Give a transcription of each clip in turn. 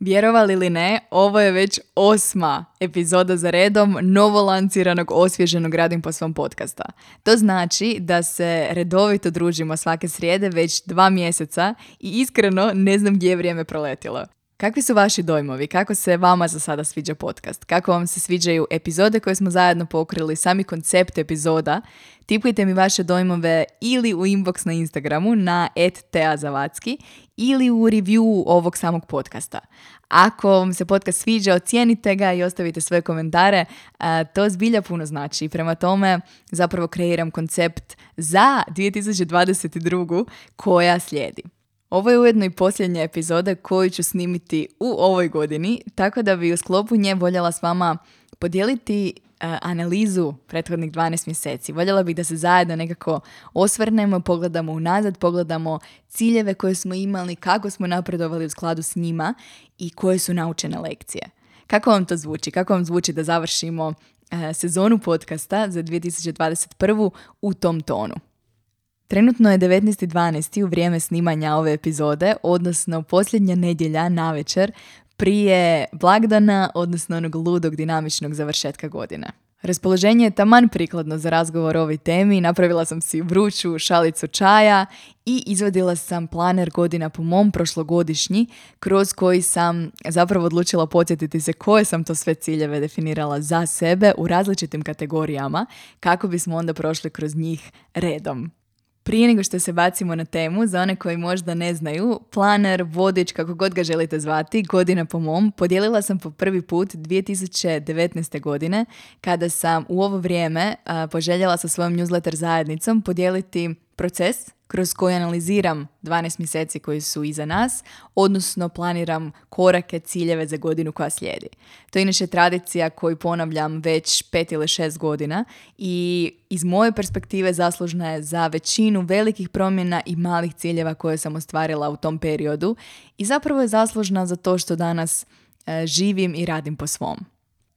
Vjerovali ili ne, ovo je već osma epizoda za redom novo lanciranog osvježenog radim po svom podcasta. To znači da se redovito družimo svake srijede već dva mjeseca i iskreno ne znam gdje je vrijeme proletilo. Kakvi su vaši dojmovi? Kako se vama za sada sviđa podcast? Kako vam se sviđaju epizode koje smo zajedno pokrili, sami koncept epizoda? Tipujte mi vaše dojmove ili u inbox na Instagramu na @teazavatski ili u review ovog samog podcasta. Ako vam se podcast sviđa, ocijenite ga i ostavite svoje komentare. To zbilja puno znači prema tome zapravo kreiram koncept za 2022. koja slijedi. Ovo je ujedno i posljednja epizoda koju ću snimiti u ovoj godini, tako da bi u sklopu nje voljela s vama podijeliti e, analizu prethodnih 12 mjeseci. Voljela bih da se zajedno nekako osvrnemo, pogledamo unazad, pogledamo ciljeve koje smo imali, kako smo napredovali u skladu s njima i koje su naučene lekcije. Kako vam to zvuči? Kako vam zvuči da završimo e, sezonu podcasta za 2021. u tom tonu? Trenutno je 19.12. u vrijeme snimanja ove epizode, odnosno posljednja nedjelja na večer prije blagdana, odnosno onog ludog dinamičnog završetka godine. Raspoloženje je taman prikladno za razgovor o ovoj temi, napravila sam si vruću šalicu čaja i izvadila sam planer godina po mom prošlogodišnji, kroz koji sam zapravo odlučila podsjetiti se koje sam to sve ciljeve definirala za sebe u različitim kategorijama, kako bismo onda prošli kroz njih redom. Prije nego što se bacimo na temu, za one koji možda ne znaju, planer, vodič, kako god ga želite zvati, godina po mom, podijelila sam po prvi put 2019. godine, kada sam u ovo vrijeme poželjela sa svojom newsletter zajednicom podijeliti proces kroz koji analiziram 12 mjeseci koji su iza nas, odnosno planiram korake, ciljeve za godinu koja slijedi. To je inače tradicija koju ponavljam već pet ili šest godina i iz moje perspektive zaslužna je za većinu velikih promjena i malih ciljeva koje sam ostvarila u tom periodu i zapravo je zaslužna za to što danas e, živim i radim po svom.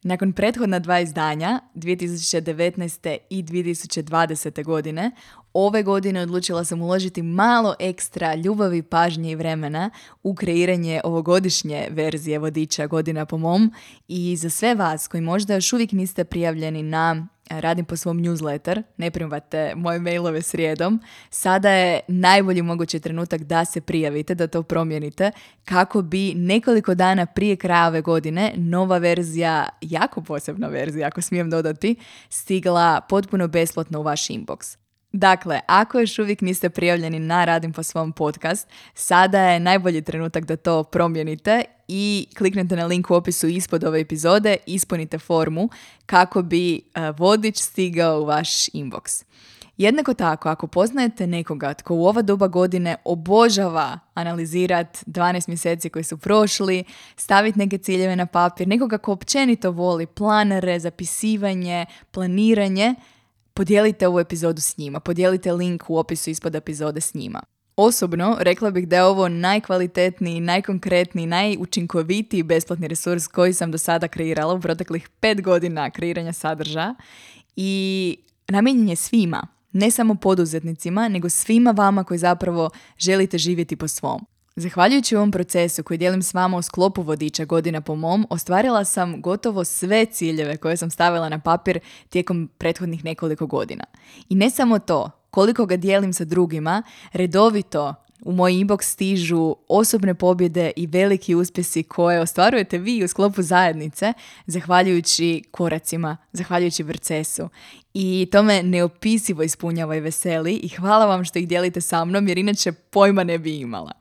Nakon prethodna dva izdanja, 2019. i 2020. godine, ove godine odlučila sam uložiti malo ekstra ljubavi, pažnje i vremena u kreiranje ovogodišnje verzije vodiča godina po mom i za sve vas koji možda još uvijek niste prijavljeni na radim po svom newsletter, ne primate moje mailove srijedom, sada je najbolji mogući trenutak da se prijavite, da to promijenite, kako bi nekoliko dana prije kraja ove godine nova verzija, jako posebna verzija, ako smijem dodati, stigla potpuno besplatno u vaš inbox. Dakle, ako još uvijek niste prijavljeni na Radim po svom podcast, sada je najbolji trenutak da to promijenite i kliknete na link u opisu ispod ove epizode, ispunite formu kako bi e, vodič stigao u vaš inbox. Jednako tako, ako poznajete nekoga tko u ova doba godine obožava analizirat 12 mjeseci koji su prošli, staviti neke ciljeve na papir, nekoga ko općenito voli planere, zapisivanje, planiranje, podijelite ovu epizodu s njima, podijelite link u opisu ispod epizode s njima. Osobno, rekla bih da je ovo najkvalitetniji, najkonkretniji, najučinkovitiji besplatni resurs koji sam do sada kreirala u proteklih pet godina kreiranja sadržaja i namijenjen je svima, ne samo poduzetnicima, nego svima vama koji zapravo želite živjeti po svom. Zahvaljujući ovom procesu koji dijelim s vama u sklopu vodiča godina po mom, ostvarila sam gotovo sve ciljeve koje sam stavila na papir tijekom prethodnih nekoliko godina. I ne samo to, koliko ga dijelim sa drugima, redovito u moj inbox stižu osobne pobjede i veliki uspjesi koje ostvarujete vi u sklopu zajednice, zahvaljujući koracima, zahvaljujući vrcesu. I to me neopisivo ispunjava i veseli i hvala vam što ih dijelite sa mnom jer inače pojma ne bi imala.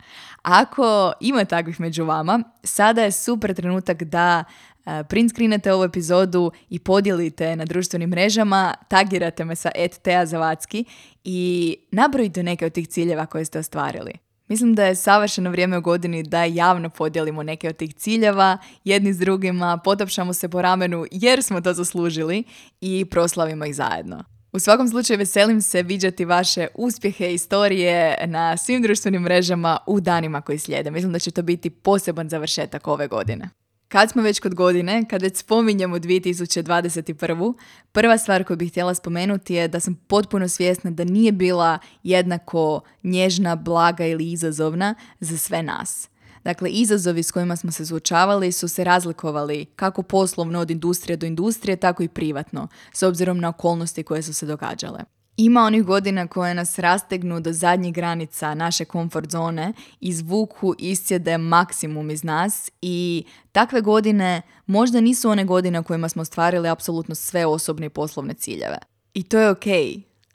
Ako ima takvih među vama, sada je super trenutak da e, print screenate ovu epizodu i podijelite na društvenim mrežama, tagirate me sa @teazavatski i nabrojite neke od tih ciljeva koje ste ostvarili. Mislim da je savršeno vrijeme u godini da javno podijelimo neke od tih ciljeva, jedni s drugima, potapšamo se po ramenu jer smo to zaslužili i proslavimo ih zajedno. U svakom slučaju veselim se viđati vaše uspjehe, istorije na svim društvenim mrežama u danima koji slijede. Mislim da će to biti poseban završetak ove godine. Kad smo već kod godine, kad već spominjemo 2021. Prva stvar koju bih htjela spomenuti je da sam potpuno svjesna da nije bila jednako nježna, blaga ili izazovna za sve nas. Dakle, izazovi s kojima smo se suočavali su se razlikovali kako poslovno od industrije do industrije, tako i privatno, s obzirom na okolnosti koje su se događale. Ima onih godina koje nas rastegnu do zadnjih granica naše komfort zone, izvuku, iscijede maksimum iz nas i takve godine možda nisu one godine kojima smo ostvarili apsolutno sve osobne i poslovne ciljeve. I to je ok.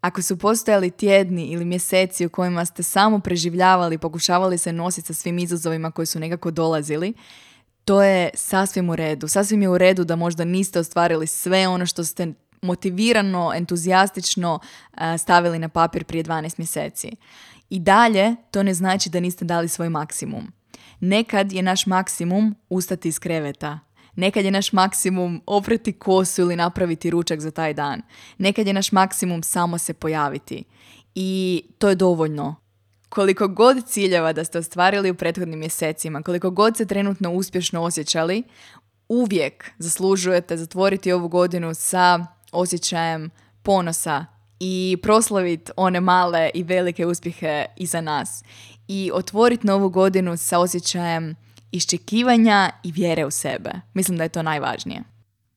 Ako su postojali tjedni ili mjeseci u kojima ste samo preživljavali, pokušavali se nositi sa svim izazovima koji su nekako dolazili, to je sasvim u redu. Sasvim je u redu da možda niste ostvarili sve ono što ste motivirano, entuzijastično e, stavili na papir prije 12 mjeseci. I dalje to ne znači da niste dali svoj maksimum. Nekad je naš maksimum ustati iz kreveta. Nekad je naš maksimum oprati kosu ili napraviti ručak za taj dan. Nekad je naš maksimum samo se pojaviti. I to je dovoljno. Koliko god ciljeva da ste ostvarili u prethodnim mjesecima, koliko god se trenutno uspješno osjećali, uvijek zaslužujete zatvoriti ovu godinu sa osjećajem ponosa i proslaviti one male i velike uspjehe iza nas i otvoriti novu godinu sa osjećajem iščekivanja i vjere u sebe. Mislim da je to najvažnije.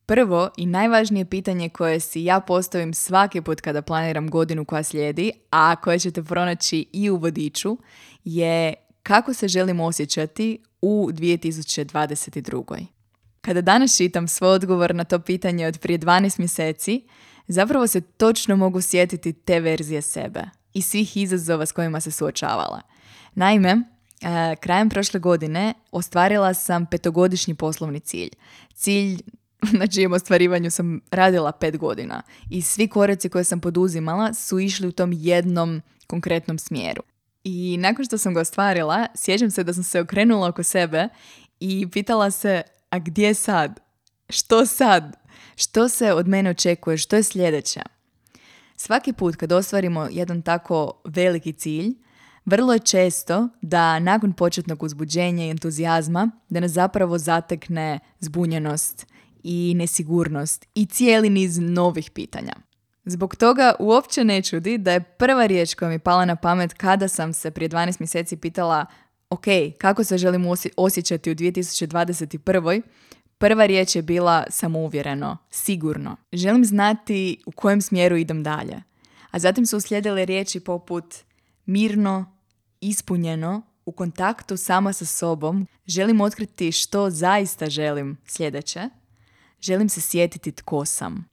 Prvo i najvažnije pitanje koje si ja postavim svaki put kada planiram godinu koja slijedi, a koje ćete pronaći i u vodiču, je kako se želim osjećati u 2022. Kada danas čitam svoj odgovor na to pitanje od prije 12 mjeseci, zapravo se točno mogu sjetiti te verzije sebe i svih izazova s kojima se suočavala. Naime, e, krajem prošle godine ostvarila sam petogodišnji poslovni cilj. Cilj na čijem ostvarivanju sam radila pet godina i svi koreci koje sam poduzimala su išli u tom jednom konkretnom smjeru. I nakon što sam ga ostvarila, sjećam se da sam se okrenula oko sebe i pitala se a gdje sad? Što sad? Što se od mene očekuje? Što je sljedeće? Svaki put kad ostvarimo jedan tako veliki cilj, vrlo je često da nakon početnog uzbuđenja i entuzijazma da nas zapravo zatekne zbunjenost i nesigurnost i cijeli niz novih pitanja. Zbog toga uopće ne čudi da je prva riječ koja mi pala na pamet kada sam se prije 12 mjeseci pitala ok, kako se želim osjećati u 2021. Prva riječ je bila samouvjereno, sigurno. Želim znati u kojem smjeru idem dalje. A zatim su uslijedile riječi poput mirno, ispunjeno, u kontaktu sama sa sobom, želim otkriti što zaista želim sljedeće, želim se sjetiti tko sam.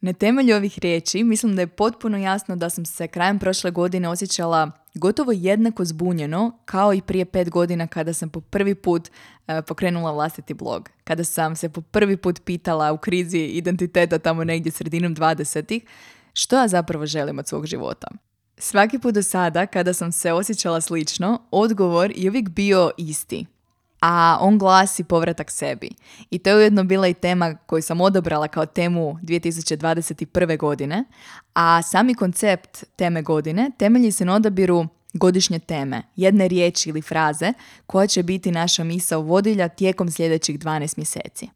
Na temelju ovih riječi mislim da je potpuno jasno da sam se krajem prošle godine osjećala gotovo jednako zbunjeno kao i prije pet godina kada sam po prvi put e, pokrenula vlastiti blog. Kada sam se po prvi put pitala u krizi identiteta tamo negdje sredinom 20 što ja zapravo želim od svog života. Svaki put do sada kada sam se osjećala slično, odgovor je uvijek bio isti a on glasi povratak sebi. I to je ujedno bila i tema koju sam odabrala kao temu 2021. godine, a sami koncept teme godine temelji se na odabiru godišnje teme, jedne riječi ili fraze koja će biti naša misao vodilja tijekom sljedećih 12 mjeseci.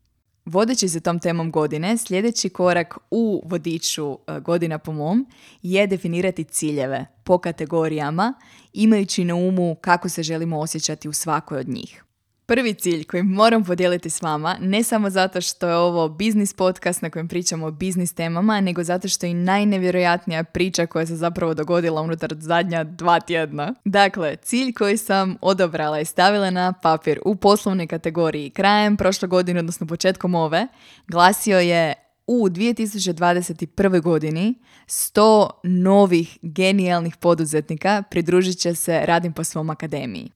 Vodeći se tom temom godine, sljedeći korak u vodiču e, godina po mom je definirati ciljeve po kategorijama, imajući na umu kako se želimo osjećati u svakoj od njih. Prvi cilj koji moram podijeliti s vama, ne samo zato što je ovo biznis podcast na kojem pričamo o biznis temama, nego zato što je najnevjerojatnija priča koja se zapravo dogodila unutar zadnja dva tjedna. Dakle, cilj koji sam odobrala i stavila na papir u poslovnoj kategoriji krajem prošle godine, odnosno početkom ove, glasio je u 2021. godini 100 novih genijalnih poduzetnika pridružit će se Radim po svom akademiji.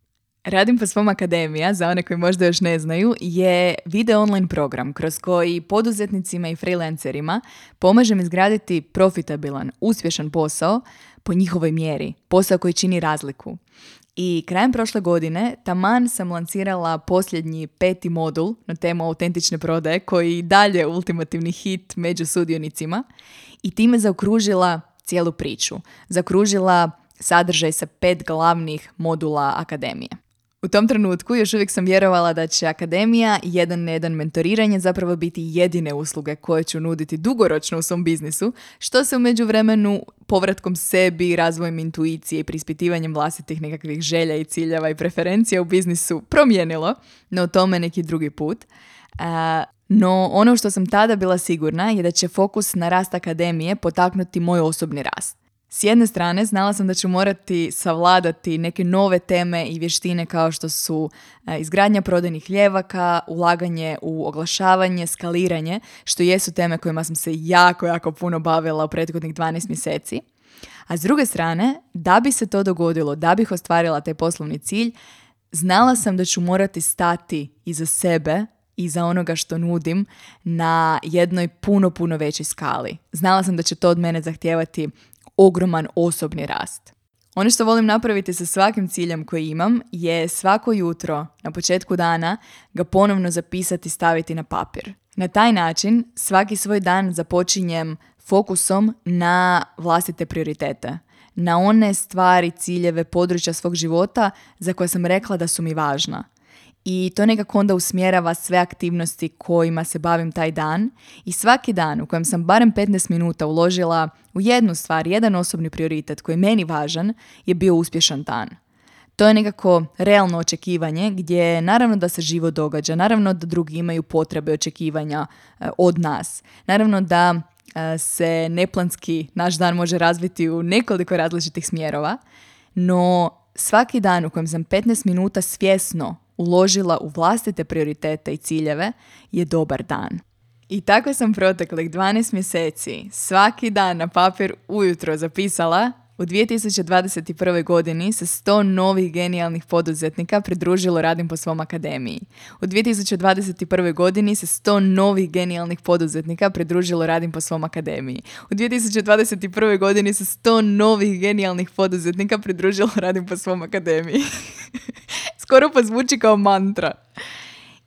Radim po svom akademija, za one koji možda još ne znaju, je video online program kroz koji poduzetnicima i freelancerima pomažem izgraditi profitabilan, uspješan posao po njihovoj mjeri, posao koji čini razliku. I krajem prošle godine taman sam lancirala posljednji peti modul na temu autentične prodaje koji dalje ultimativni hit među sudionicima i time zaokružila cijelu priču. Zakružila sadržaj sa pet glavnih modula akademije. U tom trenutku još uvijek sam vjerovala da će akademija jedan na jedan mentoriranje zapravo biti jedine usluge koje ću nuditi dugoročno u svom biznisu, što se u međuvremenu povratkom sebi, razvojem intuicije i prispitivanjem vlastitih nekakvih želja i ciljeva i preferencija u biznisu promijenilo, no o tome neki drugi put. no ono što sam tada bila sigurna je da će fokus na rast akademije potaknuti moj osobni rast. S jedne strane, znala sam da ću morati savladati neke nove teme i vještine kao što su e, izgradnja prodajnih ljevaka, ulaganje u oglašavanje, skaliranje, što jesu teme kojima sam se jako, jako puno bavila u prethodnih 12 mjeseci. A s druge strane, da bi se to dogodilo, da bih ostvarila taj poslovni cilj, znala sam da ću morati stati iza sebe i za onoga što nudim na jednoj puno, puno većoj skali. Znala sam da će to od mene zahtijevati ogroman osobni rast. Ono što volim napraviti sa svakim ciljem koji imam je svako jutro na početku dana ga ponovno zapisati i staviti na papir. Na taj način svaki svoj dan započinjem fokusom na vlastite prioritete, na one stvari, ciljeve, područja svog života za koje sam rekla da su mi važna i to nekako onda usmjerava sve aktivnosti kojima se bavim taj dan i svaki dan u kojem sam barem 15 minuta uložila u jednu stvar, jedan osobni prioritet koji je meni važan je bio uspješan dan. To je nekako realno očekivanje gdje naravno da se živo događa, naravno da drugi imaju potrebe očekivanja e, od nas, naravno da e, se neplanski naš dan može razviti u nekoliko različitih smjerova, no svaki dan u kojem sam 15 minuta svjesno uložila u vlastite prioritete i ciljeve je dobar dan. I tako sam proteklih 12 mjeseci svaki dan na papir ujutro zapisala u 2021. godini se 100 novih genijalnih poduzetnika pridružilo Radim po svom akademiji. U 2021. godini se 100 novih genijalnih poduzetnika pridružilo Radim po svom akademiji. U 2021. godini se 100 novih genijalnih poduzetnika pridružilo Radim po svom akademiji. Skoro pa zvuči kao mantra.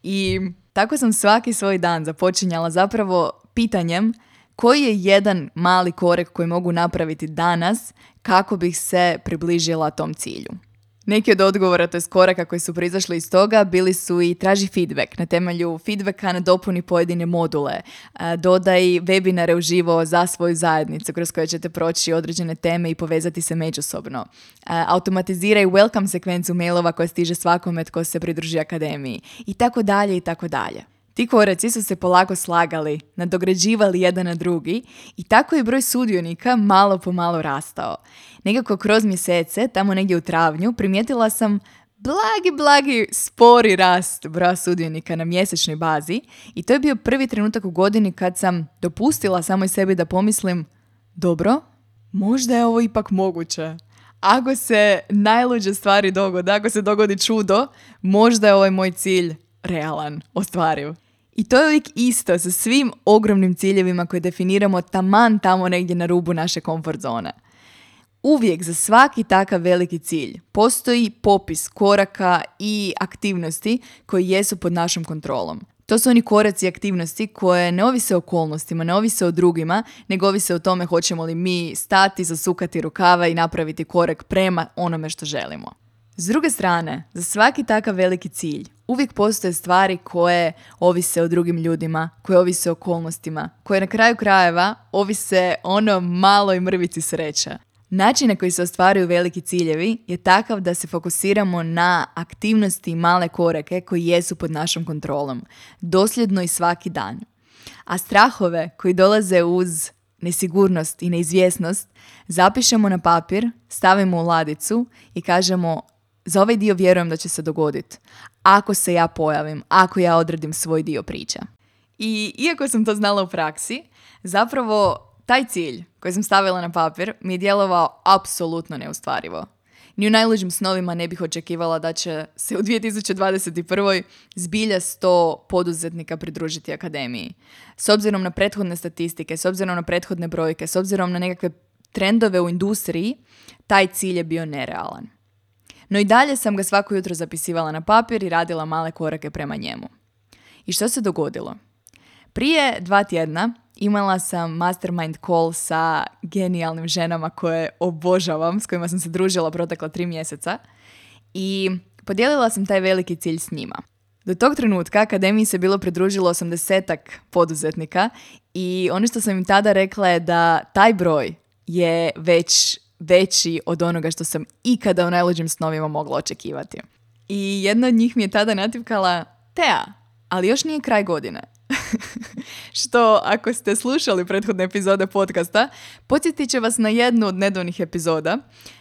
I tako sam svaki svoj dan započinjala zapravo pitanjem koji je jedan mali korek koji mogu napraviti danas kako bih se približila tom cilju. Neki od odgovora, to je koraka koji su proizašli iz toga, bili su i traži feedback. Na temelju feedbacka nadopuni pojedine module. Dodaj webinare uživo za svoju zajednicu kroz koje ćete proći određene teme i povezati se međusobno. Automatiziraj welcome sekvencu mailova koja stiže svakome tko se pridruži akademiji. I tako dalje i tako dalje. Ti koraci su se polako slagali, nadograđivali jedan na drugi i tako je broj sudionika malo po malo rastao. Nekako kroz mjesece, tamo negdje u travnju, primijetila sam blagi, blagi, spori rast broja sudionika na mjesečnoj bazi i to je bio prvi trenutak u godini kad sam dopustila samoj sebi da pomislim dobro, možda je ovo ipak moguće. Ako se najluđe stvari dogode, ako se dogodi čudo, možda je ovaj moj cilj realan, ostvariv. I to je uvijek isto sa svim ogromnim ciljevima koje definiramo taman tamo negdje na rubu naše komfort zone. Uvijek za svaki takav veliki cilj postoji popis koraka i aktivnosti koji jesu pod našom kontrolom. To su oni koraci aktivnosti koje ne ovise o okolnostima, ne ovise o drugima, nego ovise o tome hoćemo li mi stati, zasukati rukava i napraviti korak prema onome što želimo. S druge strane, za svaki takav veliki cilj uvijek postoje stvari koje ovise o drugim ljudima, koje ovise o okolnostima, koje na kraju krajeva ovise ono maloj mrvici sreća. Način na koji se ostvaruju veliki ciljevi je takav da se fokusiramo na aktivnosti i male korake koji jesu pod našom kontrolom, dosljedno i svaki dan. A strahove koji dolaze uz nesigurnost i neizvjesnost zapišemo na papir, stavimo u ladicu i kažemo za ovaj dio vjerujem da će se dogoditi. Ako se ja pojavim, ako ja odredim svoj dio priča. I iako sam to znala u praksi, zapravo taj cilj koji sam stavila na papir mi je djelovao apsolutno neustvarivo. Ni u najluđim snovima ne bih očekivala da će se u 2021. zbilja 100 poduzetnika pridružiti akademiji. S obzirom na prethodne statistike, s obzirom na prethodne brojke, s obzirom na nekakve trendove u industriji, taj cilj je bio nerealan. No i dalje sam ga svako jutro zapisivala na papir i radila male korake prema njemu. I što se dogodilo? Prije dva tjedna imala sam mastermind call sa genijalnim ženama koje obožavam, s kojima sam se družila protekla tri mjeseca i podijelila sam taj veliki cilj s njima. Do tog trenutka akademiji se bilo pridružilo 80 poduzetnika i ono što sam im tada rekla je da taj broj je već veći od onoga što sam ikada u najluđim snovima mogla očekivati. I jedna od njih mi je tada nativkala, Tea, ali još nije kraj godine. što ako ste slušali prethodne epizode podcasta, podsjetit će vas na jednu od nedavnih epizoda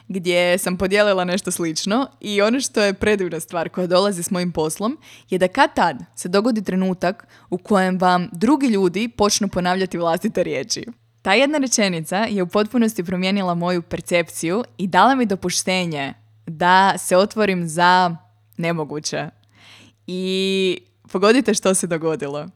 gdje sam podijelila nešto slično i ono što je predivna stvar koja dolazi s mojim poslom je da kad tad se dogodi trenutak u kojem vam drugi ljudi počnu ponavljati vlastite riječi. Ta jedna rečenica je u potpunosti promijenila moju percepciju i dala mi dopuštenje da se otvorim za nemoguće. I pogodite što se dogodilo.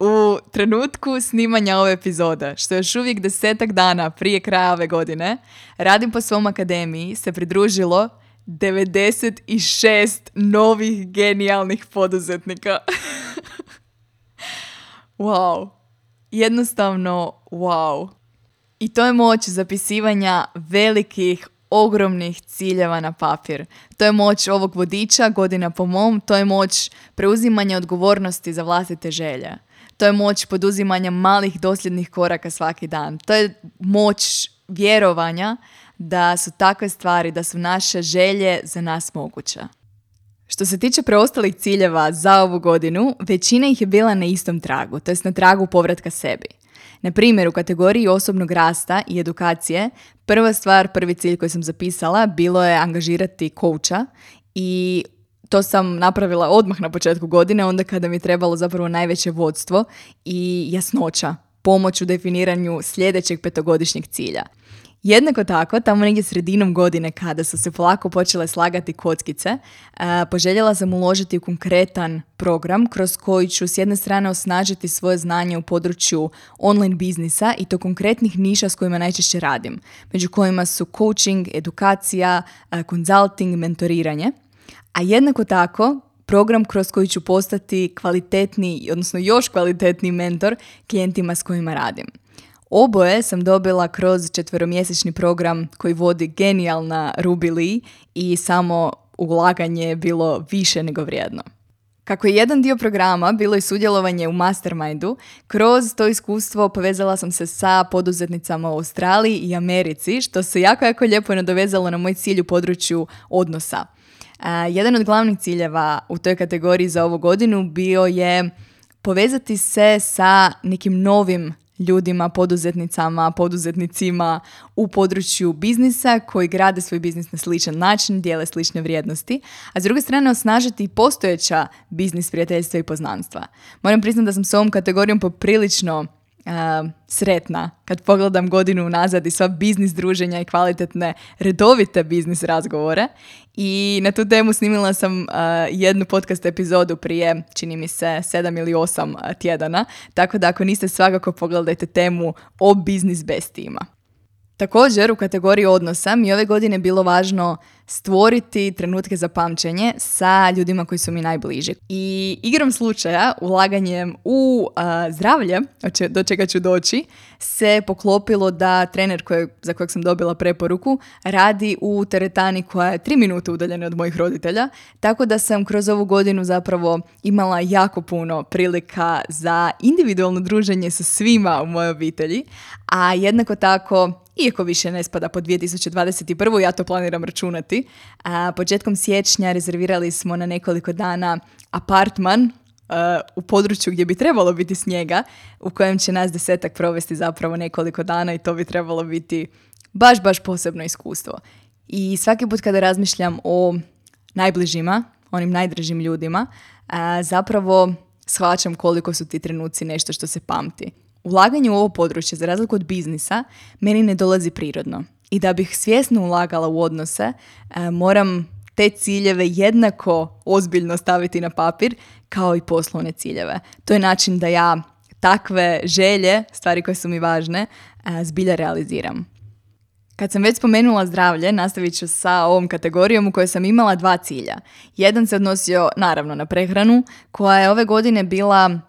U trenutku snimanja ove epizode, što još uvijek desetak dana prije kraja ove godine, radim po svom akademiji, se pridružilo 96 novih genijalnih poduzetnika. wow. Jednostavno, wow. I to je moć zapisivanja velikih, ogromnih ciljeva na papir. To je moć ovog vodiča, godina po mom, to je moć preuzimanja odgovornosti za vlastite želje. To je moć poduzimanja malih dosljednih koraka svaki dan. To je moć vjerovanja da su takve stvari, da su naše želje za nas moguće. Što se tiče preostalih ciljeva za ovu godinu, većina ih je bila na istom tragu, to jest na tragu povratka sebi. Na primjer, u kategoriji osobnog rasta i edukacije, prva stvar, prvi cilj koji sam zapisala bilo je angažirati kouča i to sam napravila odmah na početku godine, onda kada mi je trebalo zapravo najveće vodstvo i jasnoća, pomoć u definiranju sljedećeg petogodišnjeg cilja. Jednako tako, tamo negdje sredinom godine kada su se polako počele slagati kockice, poželjela sam uložiti u konkretan program kroz koji ću s jedne strane osnažiti svoje znanje u području online biznisa i to konkretnih niša s kojima najčešće radim, među kojima su coaching, edukacija, consulting, mentoriranje. A jednako tako, program kroz koji ću postati kvalitetni, odnosno još kvalitetni mentor klijentima s kojima radim. Oboje sam dobila kroz četveromjesečni program koji vodi genijalna Ruby Lee i samo ulaganje je bilo više nego vrijedno. Kako je jedan dio programa bilo i sudjelovanje u mastermindu, kroz to iskustvo povezala sam se sa poduzetnicama u Australiji i Americi, što se jako, jako lijepo nadovezalo na moj cilj u području odnosa. jedan od glavnih ciljeva u toj kategoriji za ovu godinu bio je povezati se sa nekim novim ljudima, poduzetnicama, poduzetnicima u području biznisa koji grade svoj biznis na sličan način, dijele slične vrijednosti, a s druge strane osnažiti postojeća biznis prijateljstva i poznanstva. Moram priznati da sam s ovom kategorijom poprilično sretna kad pogledam godinu unazad i sva biznis druženja i kvalitetne redovite biznis razgovore. I na tu temu snimila sam jednu podcast epizodu prije, čini mi se, sedam ili osam tjedana. Tako da ako niste svakako pogledajte temu o biznis bestijima. Također, u kategoriji odnosa mi ove godine bilo važno stvoriti trenutke za pamćenje sa ljudima koji su mi najbliži. I igrom slučaja, ulaganjem u zdravlje, do čega ću doći, se poklopilo da trener koje, za kojeg sam dobila preporuku radi u teretani koja je tri minute udaljena od mojih roditelja, tako da sam kroz ovu godinu zapravo imala jako puno prilika za individualno druženje sa svima u mojoj obitelji, a jednako tako iako više ne spada po 2021. ja to planiram računati. A, početkom siječnja rezervirali smo na nekoliko dana apartman u području gdje bi trebalo biti snijega, u kojem će nas desetak provesti zapravo nekoliko dana i to bi trebalo biti baš, baš posebno iskustvo. I svaki put kada razmišljam o najbližima, onim najdražim ljudima, zapravo shvaćam koliko su ti trenuci nešto što se pamti. Ulaganje u ovo područje, za razliku od biznisa, meni ne dolazi prirodno. I da bih svjesno ulagala u odnose, e, moram te ciljeve jednako ozbiljno staviti na papir kao i poslovne ciljeve. To je način da ja takve želje, stvari koje su mi važne, e, zbilja realiziram. Kad sam već spomenula zdravlje, nastavit ću sa ovom kategorijom u kojoj sam imala dva cilja. Jedan se odnosio naravno na prehranu, koja je ove godine bila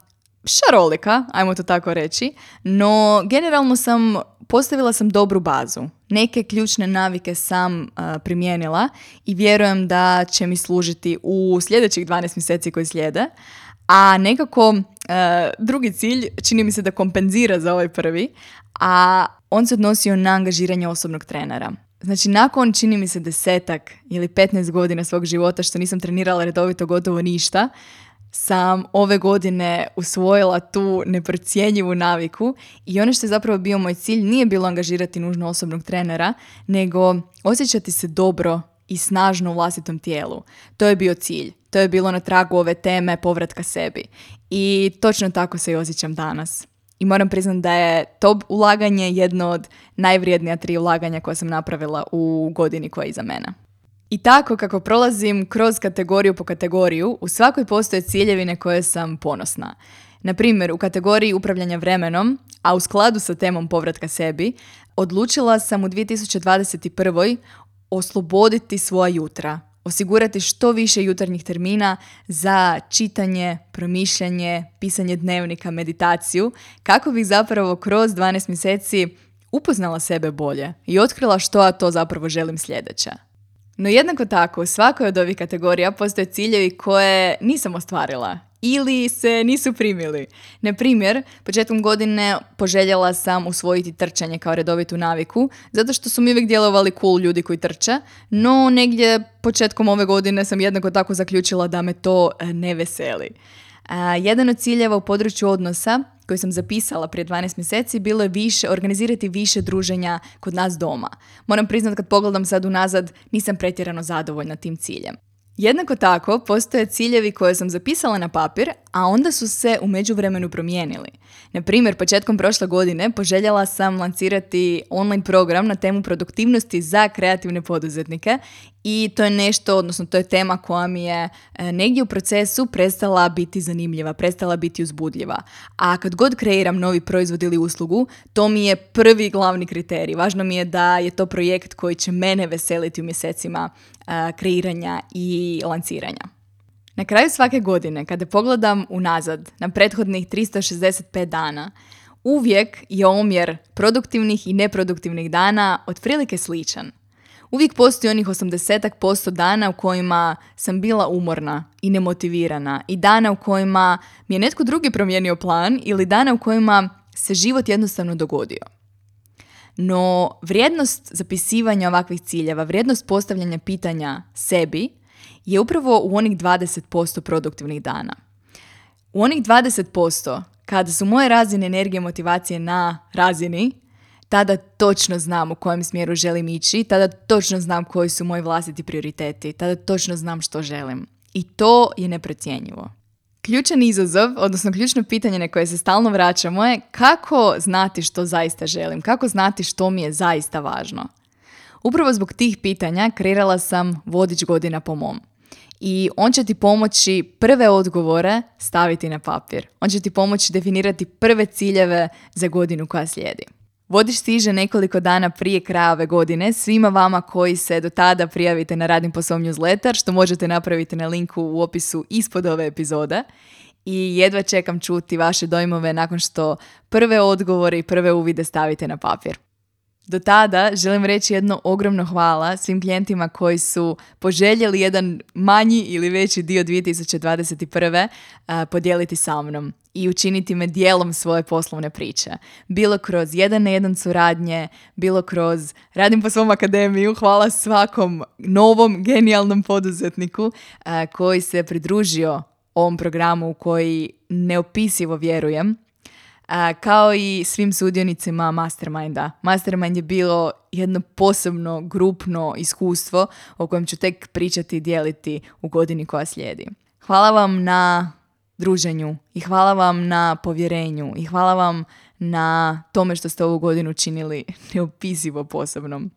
šarolika, ajmo to tako reći, no generalno sam postavila sam dobru bazu. Neke ključne navike sam primijenila i vjerujem da će mi služiti u sljedećih 12 mjeseci koji slijede. A nekako drugi cilj čini mi se da kompenzira za ovaj prvi, a on se odnosio na angažiranje osobnog trenera. Znači, nakon čini mi se desetak ili 15 godina svog života što nisam trenirala redovito gotovo ništa, sam ove godine usvojila tu neprocjenjivu naviku i ono što je zapravo bio moj cilj nije bilo angažirati nužno osobnog trenera, nego osjećati se dobro i snažno u vlastitom tijelu. To je bio cilj. To je bilo na tragu ove teme povratka sebi. I točno tako se i osjećam danas. I moram priznati da je to ulaganje jedno od najvrijednija tri ulaganja koja sam napravila u godini koja je iza mene. I tako kako prolazim kroz kategoriju po kategoriju, u svakoj postoje ciljevine koje sam ponosna. Na primjer, u kategoriji upravljanja vremenom, a u skladu sa temom povratka sebi, odlučila sam u 2021. osloboditi svoja jutra, osigurati što više jutarnjih termina za čitanje, promišljanje, pisanje dnevnika, meditaciju, kako bih zapravo kroz 12 mjeseci upoznala sebe bolje i otkrila što ja to zapravo želim sljedeće. No jednako tako, u svakoj od ovih kategorija postoje ciljevi koje nisam ostvarila ili se nisu primili. Na primjer, početkom godine poželjela sam usvojiti trčanje kao redovitu naviku, zato što su mi uvijek djelovali cool ljudi koji trče, no negdje početkom ove godine sam jednako tako zaključila da me to eh, ne veseli. Jedan od ciljeva u području odnosa koji sam zapisala prije 12 mjeseci bilo je više, organizirati više druženja kod nas doma. Moram priznati kad pogledam sad unazad nisam pretjerano zadovoljna tim ciljem. Jednako tako, postoje ciljevi koje sam zapisala na papir, a onda su se u međuvremenu promijenili. Na primjer, početkom prošle godine poželjela sam lancirati online program na temu produktivnosti za kreativne poduzetnike i to je nešto, odnosno to je tema koja mi je e, negdje u procesu prestala biti zanimljiva, prestala biti uzbudljiva. A kad god kreiram novi proizvod ili uslugu, to mi je prvi glavni kriterij. Važno mi je da je to projekt koji će mene veseliti u mjesecima e, kreiranja i lanciranja. Na kraju svake godine, kada pogledam unazad na prethodnih 365 dana, uvijek je omjer produktivnih i neproduktivnih dana otprilike sličan. Uvijek postoji onih 80% dana u kojima sam bila umorna i nemotivirana i dana u kojima mi je netko drugi promijenio plan ili dana u kojima se život jednostavno dogodio. No, vrijednost zapisivanja ovakvih ciljeva, vrijednost postavljanja pitanja sebi je upravo u onih 20% produktivnih dana. U onih 20% kada su moje razine energije motivacije na razini, tada točno znam u kojem smjeru želim ići, tada točno znam koji su moji vlastiti prioriteti, tada točno znam što želim. I to je neprocjenjivo. Ključan izazov, odnosno ključno pitanje na koje se stalno vraćamo je kako znati što zaista želim, kako znati što mi je zaista važno. Upravo zbog tih pitanja kreirala sam vodič godina po mom i on će ti pomoći prve odgovore staviti na papir. On će ti pomoći definirati prve ciljeve za godinu koja slijedi. Vodiš stiže nekoliko dana prije kraja ove godine svima vama koji se do tada prijavite na Radim po svom newsletter, što možete napraviti na linku u opisu ispod ove epizode. I jedva čekam čuti vaše dojmove nakon što prve odgovore i prve uvide stavite na papir. Do tada želim reći jedno ogromno hvala svim klijentima koji su poželjeli jedan manji ili veći dio 2021. podijeliti sa mnom i učiniti me dijelom svoje poslovne priče. Bilo kroz jedan na jedan suradnje, bilo kroz radim po svom akademiju. Hvala svakom novom genijalnom poduzetniku koji se pridružio ovom programu u koji neopisivo vjerujem kao i svim sudionicima Masterminda. Mastermind je bilo jedno posebno grupno iskustvo o kojem ću tek pričati i dijeliti u godini koja slijedi. Hvala vam na druženju i hvala vam na povjerenju i hvala vam na tome što ste ovu godinu činili neopisivo posebnom.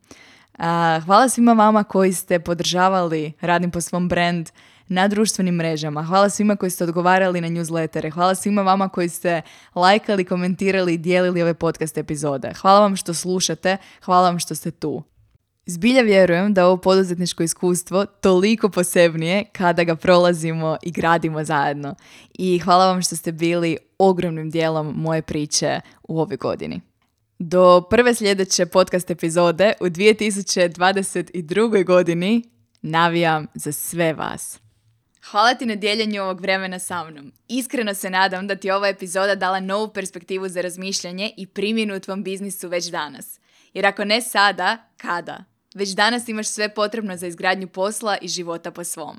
Hvala svima vama koji ste podržavali Radim po svom brand na društvenim mrežama. Hvala svima koji ste odgovarali na newslettere. Hvala svima vama koji ste lajkali, komentirali i dijelili ove podcast epizode. Hvala vam što slušate, hvala vam što ste tu. Zbilja vjerujem da ovo poduzetničko iskustvo toliko posebnije kada ga prolazimo i gradimo zajedno. I hvala vam što ste bili ogromnim dijelom moje priče u ovoj godini. Do prve sljedeće podcast epizode u 2022. godini navijam za sve vas. Hvala ti na dijeljenju ovog vremena sa mnom. Iskreno se nadam da ti ova epizoda dala novu perspektivu za razmišljanje i primjenu u tvom biznisu već danas. Jer ako ne sada, kada? Već danas imaš sve potrebno za izgradnju posla i života po svom.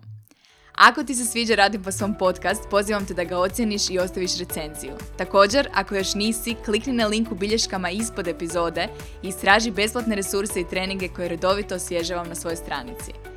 Ako ti se sviđa Radim po svom podcast, pozivam te da ga ocjeniš i ostaviš recenziju. Također, ako još nisi, klikni na link u bilješkama ispod epizode i istraži besplatne resurse i treninge koje redovito osvježavam na svojoj stranici.